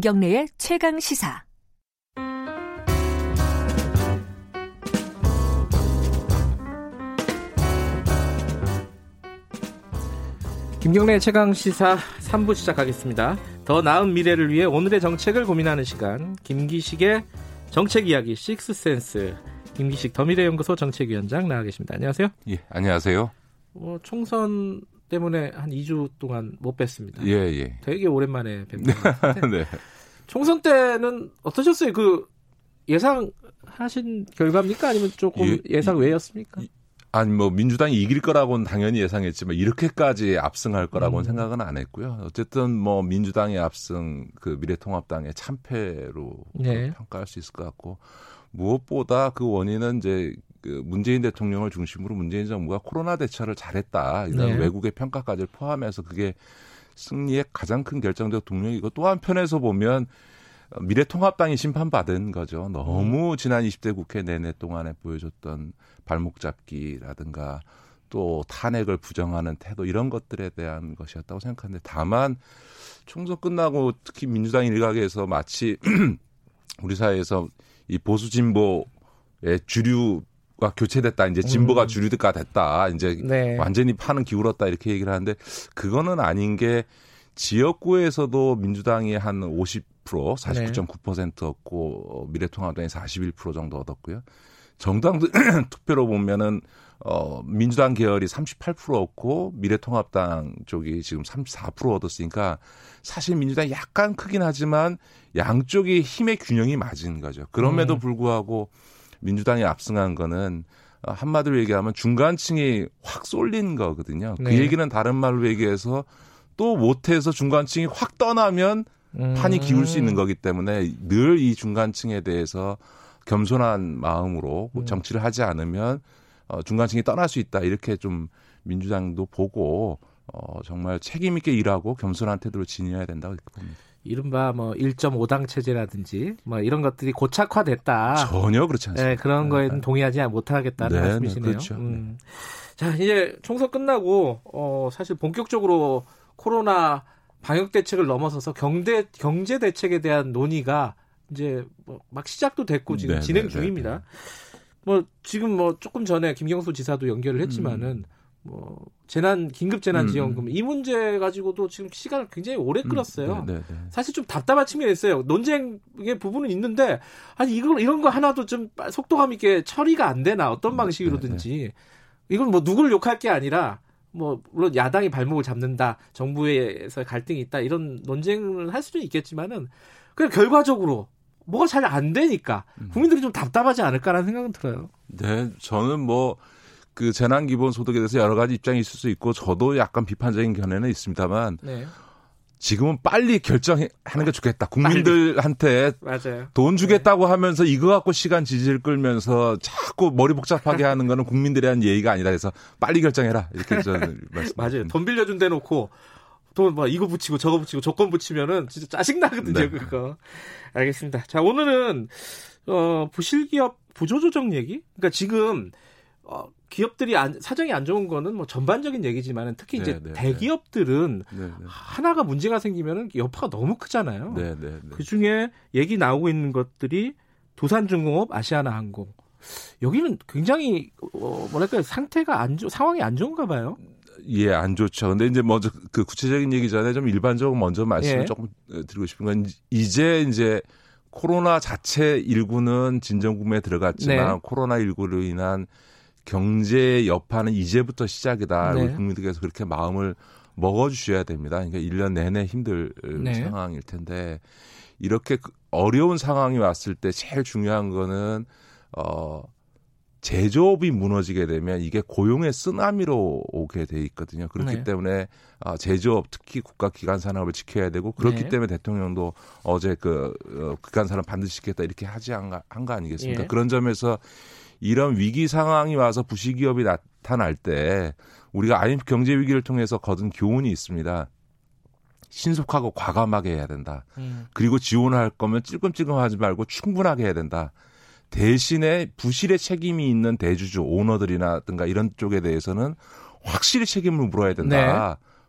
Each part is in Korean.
김경래의 최강 시사. 김경래 최강 시사 3부 시작하겠습니다. 더 나은 미래를 위해 오늘의 정책을 고민하는 시간 김기식의 정책 이야기 식스센스 김기식 더미래연구소 정책위원장 나와 계십니다. 안녕하세요. 예, 안녕하세요. 어, 총선 때문에 한 2주 동안 못 뵀습니다. 예, 예. 되게 오랜만에 뵙는 것 같은데 네. 총선 때는 어떠셨어요? 그 예상하신 결과입니까? 아니면 조금 예, 예, 상 외였습니까? 아니 뭐 민주당이 이길 거라고는 당연히 예상했지만 이렇게까지 압승할 거라고는 음. 생각은 안 했고요. 어쨌든 뭐 민주당의 압승, 그 미래통합당의 참패로 네. 평가할 수 있을 것 같고 무엇보다 그 원인은 이제 그 문재인 대통령을 중심으로 문재인 정부가 코로나 대처를 잘했다 이런 네. 외국의 평가까지 포함해서 그게 승리의 가장 큰 결정적 동력이고 또 한편에서 보면 미래통합당이 심판받은 거죠. 너무 지난 20대 국회 내내 동안에 보여줬던 발목 잡기라든가 또 탄핵을 부정하는 태도 이런 것들에 대한 것이었다고 생각하는데 다만 총선 끝나고 특히 민주당 일각에서 마치 우리 사회에서 이 보수 진보의 주류 가 교체됐다 이제 진보가 음. 주류가 됐다 이제 네. 완전히 파는 기울었다 이렇게 얘기를 하는데 그거는 아닌 게 지역구에서도 민주당이 한 50% 49.9%였고 어, 미래통합당이 41% 정도 얻었고요. 정당 투표로 보면은 어 민주당 계열이 38%였고 미래통합당 쪽이 지금 34% 얻었으니까 사실 민주당이 약간 크긴 하지만 양쪽이 힘의 균형이 맞은 거죠. 그럼에도 음. 불구하고 민주당이 압승한 거는 어, 한마디로 얘기하면 중간층이 확 쏠린 거거든요. 그 네. 얘기는 다른 말로 얘기해서 또 못해서 중간층이 확 떠나면 판이 음. 기울 수 있는 거기 때문에 늘 이 중간층에 대해서 겸손한 마음으로 음. 정치를 하지 않으면 어, 중간층이 떠날 수 있다 이렇게 좀 민주당도 보고 어, 정말 책임 있게 일하고 겸손한 태도로 지녀야 된다고 봅니다. 이른바 뭐 1.5당 체제라든지 뭐 이런 것들이 고착화됐다. 전혀 그렇지 않습니다. 네, 그런 거에는 동의하지 못하겠다는 네, 네, 말씀이시네요. 그렇죠. 음. 자, 이제 총선 끝나고 어 사실 본격적으로 코로나 방역 대책을 넘어서서 경제 경제 대책에 대한 논의가 이제 뭐막 시작도 됐고 지금 네, 진행 네, 중입니다. 네, 뭐 지금 뭐 조금 전에 김경수 지사도 연결을 했지만은 뭐 재난 긴급 재난 지원금 이 문제 가지고도 지금 시간을 굉장히 오래 끌었어요. 음, 네, 네, 네. 사실 좀 답답한 측면이 있어요. 논쟁의 부분은 있는데 아니 이걸 이런 거 하나도 좀 속도감 있게 처리가 안 되나 어떤 네, 방식으로든지 이건 뭐 누구를 욕할 게 아니라 뭐 물론 야당이 발목을 잡는다 정부에서 갈등이 있다 이런 논쟁을 할 수는 있겠지만은 그냥 결과적으로 뭐가 잘 안 되니까 음. 국민들이 좀 답답하지 않을까라는 생각은 들어요. 네, 저는 뭐 그 재난 기본 소득에 대해서 여러 가지 입장이 있을 수 있고 저도 약간 비판적인 견해는 있습니다만 네, 지금은 빨리 결정하는 게 좋겠다. 국민들한테 맞아요. 돈 주겠다고 하면서 이거 갖고 시간 지질 끌면서 자꾸 머리 복잡하게 하는 거는 국민들에 대한 예의가 아니라 해서 빨리 결정해라. 이렇게 저는 말씀. 맞아요. 돈 빌려준 데 놓고 돈뭐 이거 붙이고 저거 붙이고 조건 붙이면은 진짜 짜증 나거든요. 네. 그거. 알겠습니다. 자 오늘은 어 부실기업 부조조정 얘기. 그러니까 지금 어 기업들이 안, 사정이 안 좋은 거는 뭐 전반적인 얘기지만은 특히 이제 네, 네, 대기업들은 네, 네. 하나가 문제가 생기면은 여파가 너무 크잖아요. 네, 네, 네. 그 중에 얘기 나오고 있는 것들이 두산중공업, 아시아나항공. 여기는 굉장히 어 뭐랄까 상태가 안 좋, 상황이 안 좋은가 봐요. 예, 안 좋죠. 근데 이제 먼저 그 구체적인 얘기 전에 좀 일반적으로 먼저 말씀을 예. 조금 어, 드리고 싶은 건 이제 이제 코로나 자체 일구는 진정구매에 들어갔지만 네. 코로나 19로 인한 경제 여파는 이제부터 시작이다. 네. 우리 국민들께서 그렇게 마음을 먹어주셔야 됩니다. 그러니까 1년 내내 힘들 네. 상황일 텐데 이렇게 그 어려운 상황이 왔을 때 제일 중요한 거는 어 제조업이 무너지게 되면 이게 고용의 쓰나미로 오게 돼 있거든요. 그렇기 네. 때문에 아, 제조업 특히 국가 기관 산업을 지켜야 되고 그렇기 네. 때문에 대통령도 어제 그 어, 기관 산업 반드시 지켰다 이렇게 하지 한거 한거 아니겠습니까? 예. 그런 점에서 이런 위기 상황이 와서 부실기업이 나타날 때 우리가 IMF 경제 위기를 통해서 거둔 교훈이 있습니다. 신속하고 과감하게 해야 된다. 음. 그리고 지원할 거면 찔끔찔끔하지 말고 충분하게 해야 된다. 대신에 부실의 책임이 있는 대주주 오너들이나든가 이런 쪽에 대해서는 확실히 책임을 물어야 된다.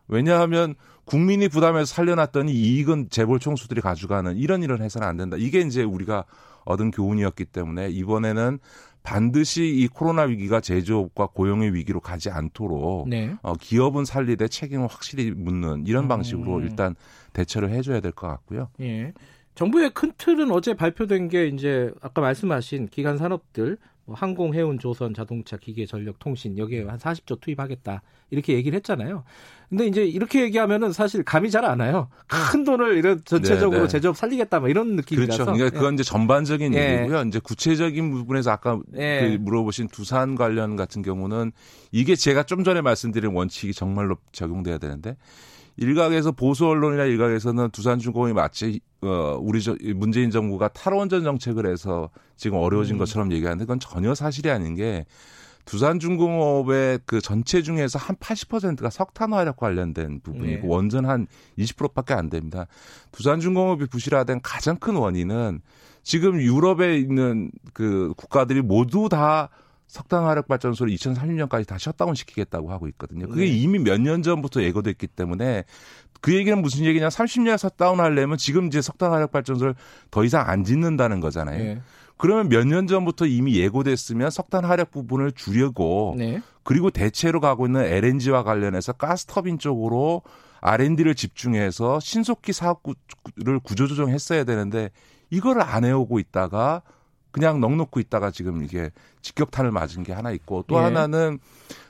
왜냐하면 국민이 부담해서 살려놨더니 이익은 재벌 총수들이 가져가는 이런 일을 해서는 안 된다. 이게 이제 우리가 얻은 교훈이었기 때문에 이번에는 반드시 이 코로나 위기가 제조업과 고용의 위기로 가지 않도록 네. 어, 기업은 살리되 책임을 확실히 묻는 이런 방식으로 음. 일단 대처를 해줘야 될 것 같고요. 예. 정부의 큰 틀은 어제 발표된 게 이제 아까 말씀하신 기간 산업들 뭐 항공, 해운, 조선, 자동차, 기계, 전력, 통신 여기에 한 40조 투입하겠다 이렇게 얘기를 했잖아요. 근데 이제 이렇게 얘기하면은 사실 감이 잘 안 와요. 큰 돈을 이런 전체적으로 네, 네. 제조업 살리겠다 뭐 이런 느낌이라서. 그렇죠. 그러니까 그건 이제 전반적인 예. 얘기고요. 이제 구체적인 부분에서 아까 예. 그 물어보신 두산 관련 같은 경우는 이게 제가 좀 전에 말씀드린 원칙이 정말로 적용돼야 되는데 일각에서 보수 언론이나 일각에서는 두산중공업이 마치 어 우리 저 문재인 정부가 탈원전 정책을 해서 지금 어려워진 음. 것처럼 얘기하는데 그건 전혀 사실이 아닌 게 두산중공업의 그 전체 중에서 한 80%가 석탄 화력 관련된 부분이고 네. 원전 한 20%밖에 안 됩니다. 두산중공업이 부실화된 가장 큰 원인은 지금 유럽에 있는 그 국가들이 모두 다 석탄 화력 발전소를 2030년까지 다 셧다운 시키겠다고 하고 있거든요. 그게 네. 이미 몇 년 전부터 예고됐기 때문에 그 얘기는 무슨 얘기냐? 30년 셧다운 하려면 지금 이제 석탄 화력 발전소를 더 이상 안 짓는다는 거잖아요. 예. 그러면 몇 년 전부터 이미 예고됐으면 석탄 화력 부분을 줄이고 네. 그리고 대체로 가고 있는 LNG와 관련해서 가스 터빈 쪽으로 R&D를 집중해서 신속히 사업을 구조조정했어야 되는데 이거를 안 해오고 있다가 그냥 넉놓고 있다가 지금 이게 직격탄을 맞은 게 하나 있고 또 예. 하나는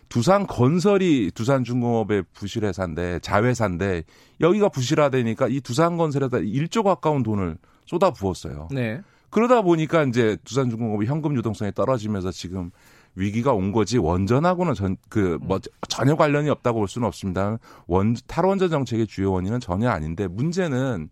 두산 건설이 두산 중공업의 부실회사인데 자회사인데 여기가 부실화되니까 이 두산 건설에다 1조 가까운 돈을 쏟아 부었어요. 네. 그러다 보니까 이제 두산 중공업이 현금 유동성이 떨어지면서 지금 위기가 온 거지 원전하고는 전 그 뭐 전혀 관련이 없다고 볼 수는 없습니다. 원 탈원전 정책의 주요 원인은 전혀 아닌데 문제는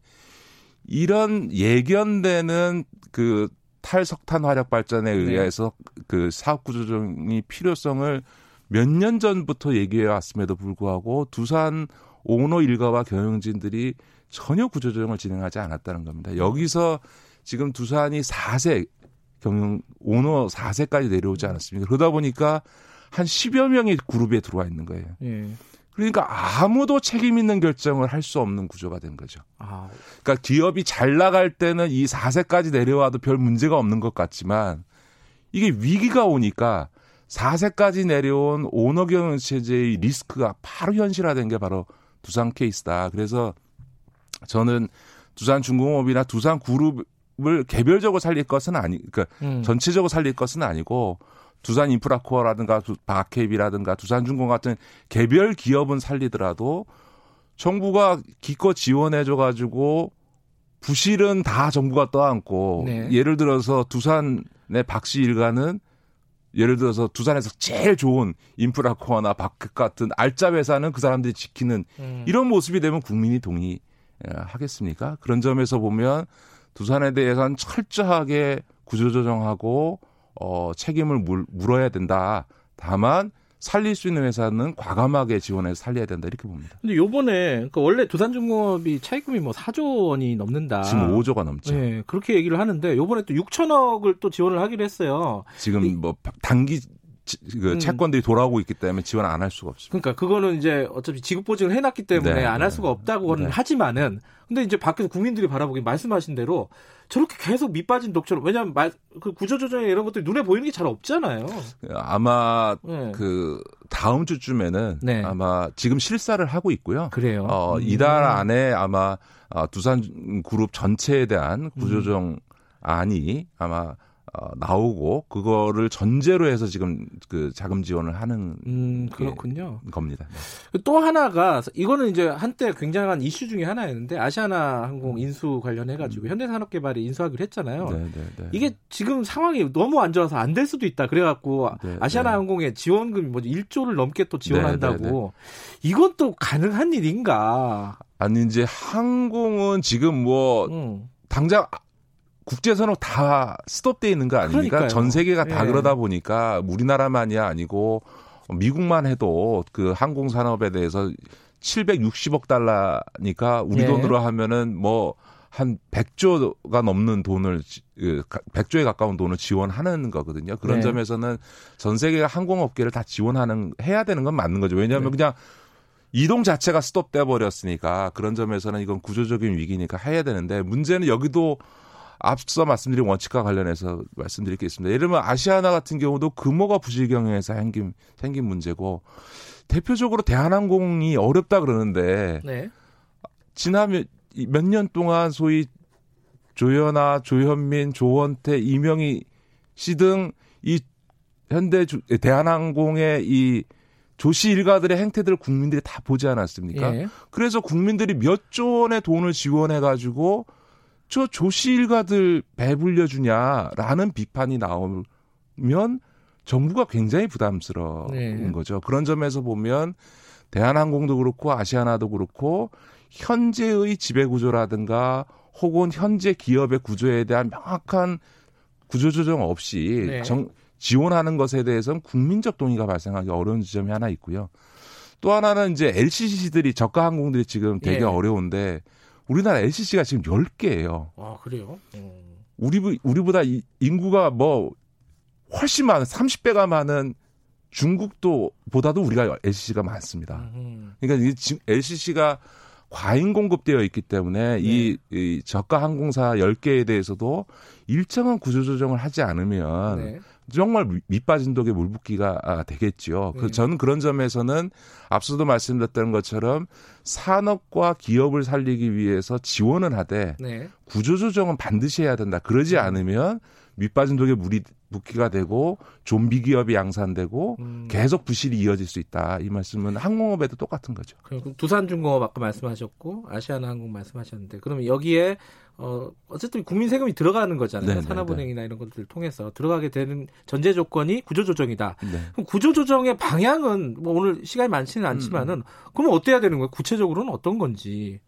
이런 예견되는 그 탈석탄 화력 발전에 네. 의해서 그 사업 구조조정이 필요성을 몇 년 전부터 얘기해 왔음에도 불구하고 두산 오너 일가와 경영진들이 전혀 구조조정을 진행하지 않았다는 겁니다. 여기서 지금 두산이 4세 경영 오너 4세까지 내려오지 않았습니까? 그러다 보니까 한 10여 명이 그룹에 들어와 있는 거예요. 예. 그러니까 아무도 책임 있는 결정을 할 수 없는 구조가 된 거죠. 아, 그러니까 기업이 잘 나갈 때는 이 4세까지 내려와도 별 문제가 없는 것 같지만 이게 위기가 오니까 4세까지 내려온 오너 경영 체제의 리스크가 바로 현실화된 게 바로 두산 케이스다. 그래서 저는 두산 중공업이나 두산 그룹을 개별적으로 살릴 것은 아니, 그러니까 음. 전체적으로 살릴 것은 아니고 두산 인프라코어라든가 두- 바케입이라든가 두산중공 같은 개별 기업은 살리더라도 정부가 기껏 지원해줘 가지고 부실은 다 정부가 떠안고 네. 예를 들어서 두산의 박씨 일가는 예를 들어서 두산에서 제일 좋은 인프라코어나 바크 같은 알짜 회사는 그 사람들이 지키는 음. 이런 모습이 되면 국민이 동의하겠습니까? 그런 점에서 보면 두산에 대해서는 철저하게 구조조정하고 어, 책임을 물, 물어야 된다. 다만 살릴 수 있는 회사는 과감하게 지원해서 살려야 된다 이렇게 봅니다. 근데 요번에 그러니까 원래 두산중공업이 차입금이 뭐 4조 원이 넘는다. 지금 5조가 넘죠. 네, 그렇게 얘기를 하는데 요번에 또 6천억을 또 지원을 하기로 했어요. 지금 뭐 단기 지- 그 음. 채권들이 돌아오고 있기 때문에 지원 안 할 수가 없습니다. 그러니까 그거는 이제 어차피 지급 보증을 해놨기 때문에 네, 안할 네. 수가 없다고는 네. 하지만은 근데 이제 밖에서 국민들이 바라보기 말씀하신 대로 저렇게 계속 밑빠진 독처럼 왜냐하면 말, 그 구조조정 이런 것들이 눈에 보이는 게 잘 없잖아요. 아마 네. 그 다음 주쯤에는 네. 아마 지금 실사를 하고 있고요. 그래요. 어, 음. 이달 안에 아마 어, 두산 그룹 전체에 대한 구조정 안이 아마 어, 나오고 그거를 전제로 해서 지금 그 자금 지원을 하는 음, 그렇군요. 겁니다. 네. 또 하나가 이거는 이제 한때 굉장한 이슈 중에 하나였는데 아시아나 항공 인수 관련해 가지고 현대산업개발이 인수하기로 했잖아요. 네, 네, 네. 이게 지금 상황이 너무 안 좋아서 안 될 수도 있다. 그래 갖고 네, 아시아나 네. 항공에 지원금이 뭐 1조를 넘게 또 지원한다고. 네, 네, 이건 또 가능한 일인가? 아니 이제 항공은 지금 뭐 음. 당장 국제선으로 다 스톱돼 있는 거 아닙니까? 그러니까요. 전 세계가 다 예. 그러다 보니까 우리나라만이 아니고 미국만 해도 그 항공 산업에 대해서 760억 달러니까 우리 예. 돈으로 하면은 뭐 한 100조가 넘는 돈을 지- 그 가- 100조에 가까운 돈을 지원하는 거거든요. 그런 네. 점에서는 전 세계가 항공업계를 다 지원하는 해야 되는 건 맞는 거죠. 왜냐하면 네. 그냥 이동 자체가 스톱돼 버렸으니까 그런 점에서는 이건 구조적인 위기니까 해야 되는데 문제는 여기도 앞서 말씀드린 원칙과 관련해서 말씀드릴 게 있습니다. 예를 들면 아시아나 같은 경우도 금호가 부실경영에서 생긴, 생긴 문제고 대표적으로 대한항공이 어렵다 그러는데 네. 지난 몇 년 동안 소위 조현아, 조현민, 조원태, 이명희 씨 등 이 현대 주, 대한항공의 이 조씨 일가들의 행태들을 국민들이 다 보지 않았습니까? 예. 그래서 국민들이 몇 조 원의 돈을 지원해 가지고 저 조씨 일가들 배불려 주냐라는 비판이 나오면 정부가 굉장히 부담스러운 네. 거죠. 그런 점에서 보면 대한항공도 그렇고 아시아나도 그렇고 현재의 지배 구조라든가 혹은 현재 기업의 구조에 대한 명확한 구조 조정 없이 네. 정, 지원하는 것에 대해서는 국민적 동의가 발생하기 어려운 지점이 하나 있고요. 또 하나는 이제 LCC들이 저가 항공들이 지금 되게 예. 어려운데 우리나라 LCC가 지금 10개예요. 아 그래요? 음. 우리 우리보다 이- 인구가 뭐 훨씬 많은 30배가 많은 중국도 보다도 우리가 LCC가 많습니다. 음. 그러니까 이 지- LCC가 과잉 공급되어 있기 때문에 이, 네. 이 저가 항공사 10개에 대해서도 일정한 구조 조정을 하지 않으면 네. 정말 미- 밑빠진 독에 물 붓기가 아, 되겠죠. 네. 그 저는 그런 점에서는 앞서도 말씀드렸던 것처럼 산업과 기업을 살리기 위해서 지원은 하되 네. 구조조정은 반드시 해야 된다. 그러지 음. 않으면 밑빠진 독에 물이 붓기가 되고 좀비 기업이 양산되고 음. 계속 부실이 이어질 수 있다. 이 말씀은 항공업에도 똑같은 거죠. 그리고 두산중공업 아까 말씀하셨고 아시아나항공 말씀하셨는데 그러면 여기에 어 어쨌든 국민 세금이 들어가는 거잖아요. 네, 네, 산업은행이나 이런 것들 을 통해서 들어가게 되는 전제 조건이 구조조정이다. 네. 그럼 구조조정의 방향은 뭐 오늘 시간이 많지는 않지만은 그럼 어때야 되는 거예요? 구체적으로는 어떤 건지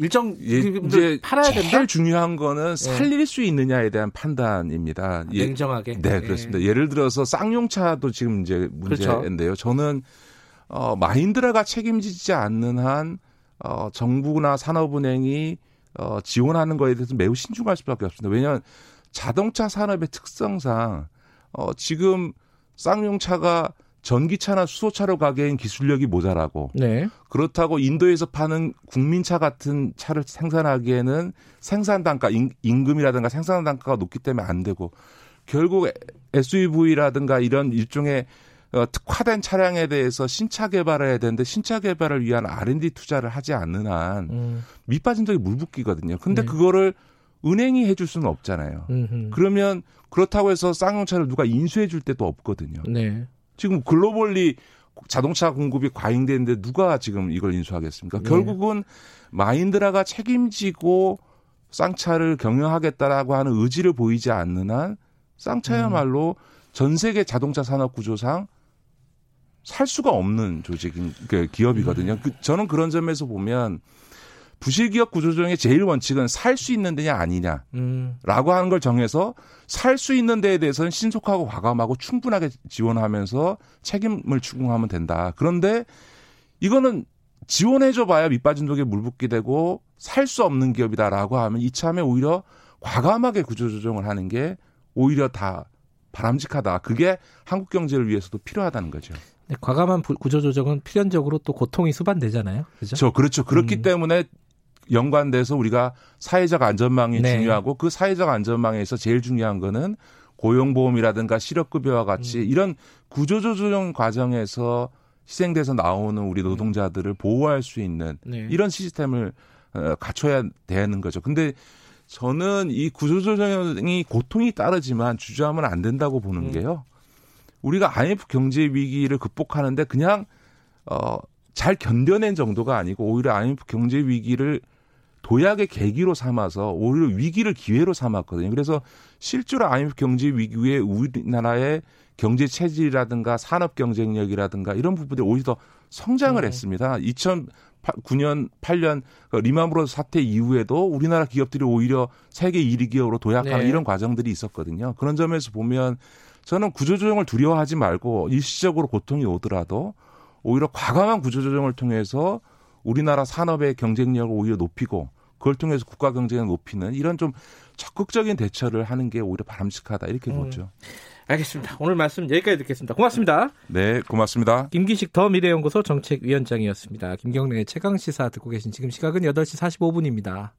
일정 예, 그 이제 팔아야 제일 된다. 중요한 거는 살릴 수 있느냐에 대한 판단입니다. 예, 냉정하게. 네, 그렇습니다. 예 를 들어서 쌍용차도 지금 이제 그렇죠. 문제인데요. 저는 어 마인드라가 책임지지 않는 한 어, 정부나 산업은행이 어, 지원하는 거에 대해서 매우 신중할 수밖에 없습니다. 왜냐하면 자동차 산업의 특성상 어, 지금 쌍용차가 전기차나 수소차로 가기엔 기술력이 모자라고 네. 그렇다고 인도에서 파는 국민차 같은 차를 생산하기에는 생산 단가 임- 임금이라든가 생산 단가가 높기 때문에 안 되고 결국 SUV라든가 이런 일종의 어, 특화된 차량에 대해서 신차 개발을 해야 되는데 신차 개발을 위한 R&D 투자를 하지 않는 한 음. 밑빠진 적이 물붓기거든요. 근데 네. 그거를 은행이 해줄 수는 없잖아요. 음흠. 그러면 그렇다고 해서 쌍용차를 누가 인수해 줄 때도 없거든요. 네. 지금 글로벌리 자동차 공급이 과잉되는데 누가 지금 이걸 인수하겠습니까? 네. 결국은 마인드라가 책임지고 쌍차를 경영하겠다라고 하는 의지를 보이지 않는 한 쌍차야말로 전 세계 자동차 산업 구조상 살 수가 없는 조직인 그 기업이거든요. 그 저는 그런 점에서 보면 부실 기업 구조조정의 제일 원칙은 살 수 있는 데냐 아니냐. 음. 라고 하는 걸 정해서 살 수 있는 데에 대해서는 신속하고 과감하고 충분하게 지원하면서 책임을 추궁하면 된다. 그런데 이거는 지원해줘 봐야 밑빠진 독에 물 붓게 되고 살 수 없는 기업이다라고 하면 이참에 오히려 과감하게 구조조정을 하는 게 오히려 다 바람직하다. 그게 한국 경제를 위해서도 필요하다는 거죠. 네, 과감한 부- 구조조정은 필연적으로 또 고통이 수반되잖아요. 그죠? 저 그렇죠. 그렇기 음. 때문에 연관돼서 우리가 사회적 안전망이 네. 중요하고 그 사회적 안전망에서 제일 중요한 거는 고용보험이라든가 실업급여와 같이 음. 이런 구조조정 과정에서 희생돼서 나오는 우리 노동자들을 보호할 수 있는 네. 이런 시스템을 어, 갖춰야 되는 거죠. 근데 저는 이 구조조정이 고통이 따르지만 주저하면 안 된다고 보는 음. 게요. 우리가 IMF 경제 위기를 극복하는데 그냥 어, 잘 견뎌낸 정도가 아니고 오히려 IMF 경제 위기를 도약의 계기로 삼아서 오히려 위기를 기회로 삼았거든요. 그래서 실제로 IMF 경제 위기 후에 우리나라의 경제 체질이라든가 산업 경쟁력이라든가 이런 부분들이 오히려 더 성장을 음. 했습니다. 2009년, 8년 그 리만 브로스 사태 이후에도 우리나라 기업들이 오히려 세계 1위 기업으로 도약하는 네. 이런 과정들이 있었거든요. 그런 점에서 보면 저는 구조조정을 두려워하지 말고 일시적으로 고통이 오더라도 오히려 과감한 구조조정을 통해서 우리나라 산업의 경쟁력을 오히려 높이고 그걸 통해서 국가 경쟁을 높이는 이런 좀 적극적인 대처를 하는 게 오히려 바람직하다 이렇게 음. 보죠. 알겠습니다. 오늘 말씀 여기까지 듣겠습니다. 고맙습니다. 네, 고맙습니다. 김기식 더 미래연구소 정책위원장이었습니다. 김경래의 최강 시사 듣고 계신 지금 시각은 8시 45분입니다.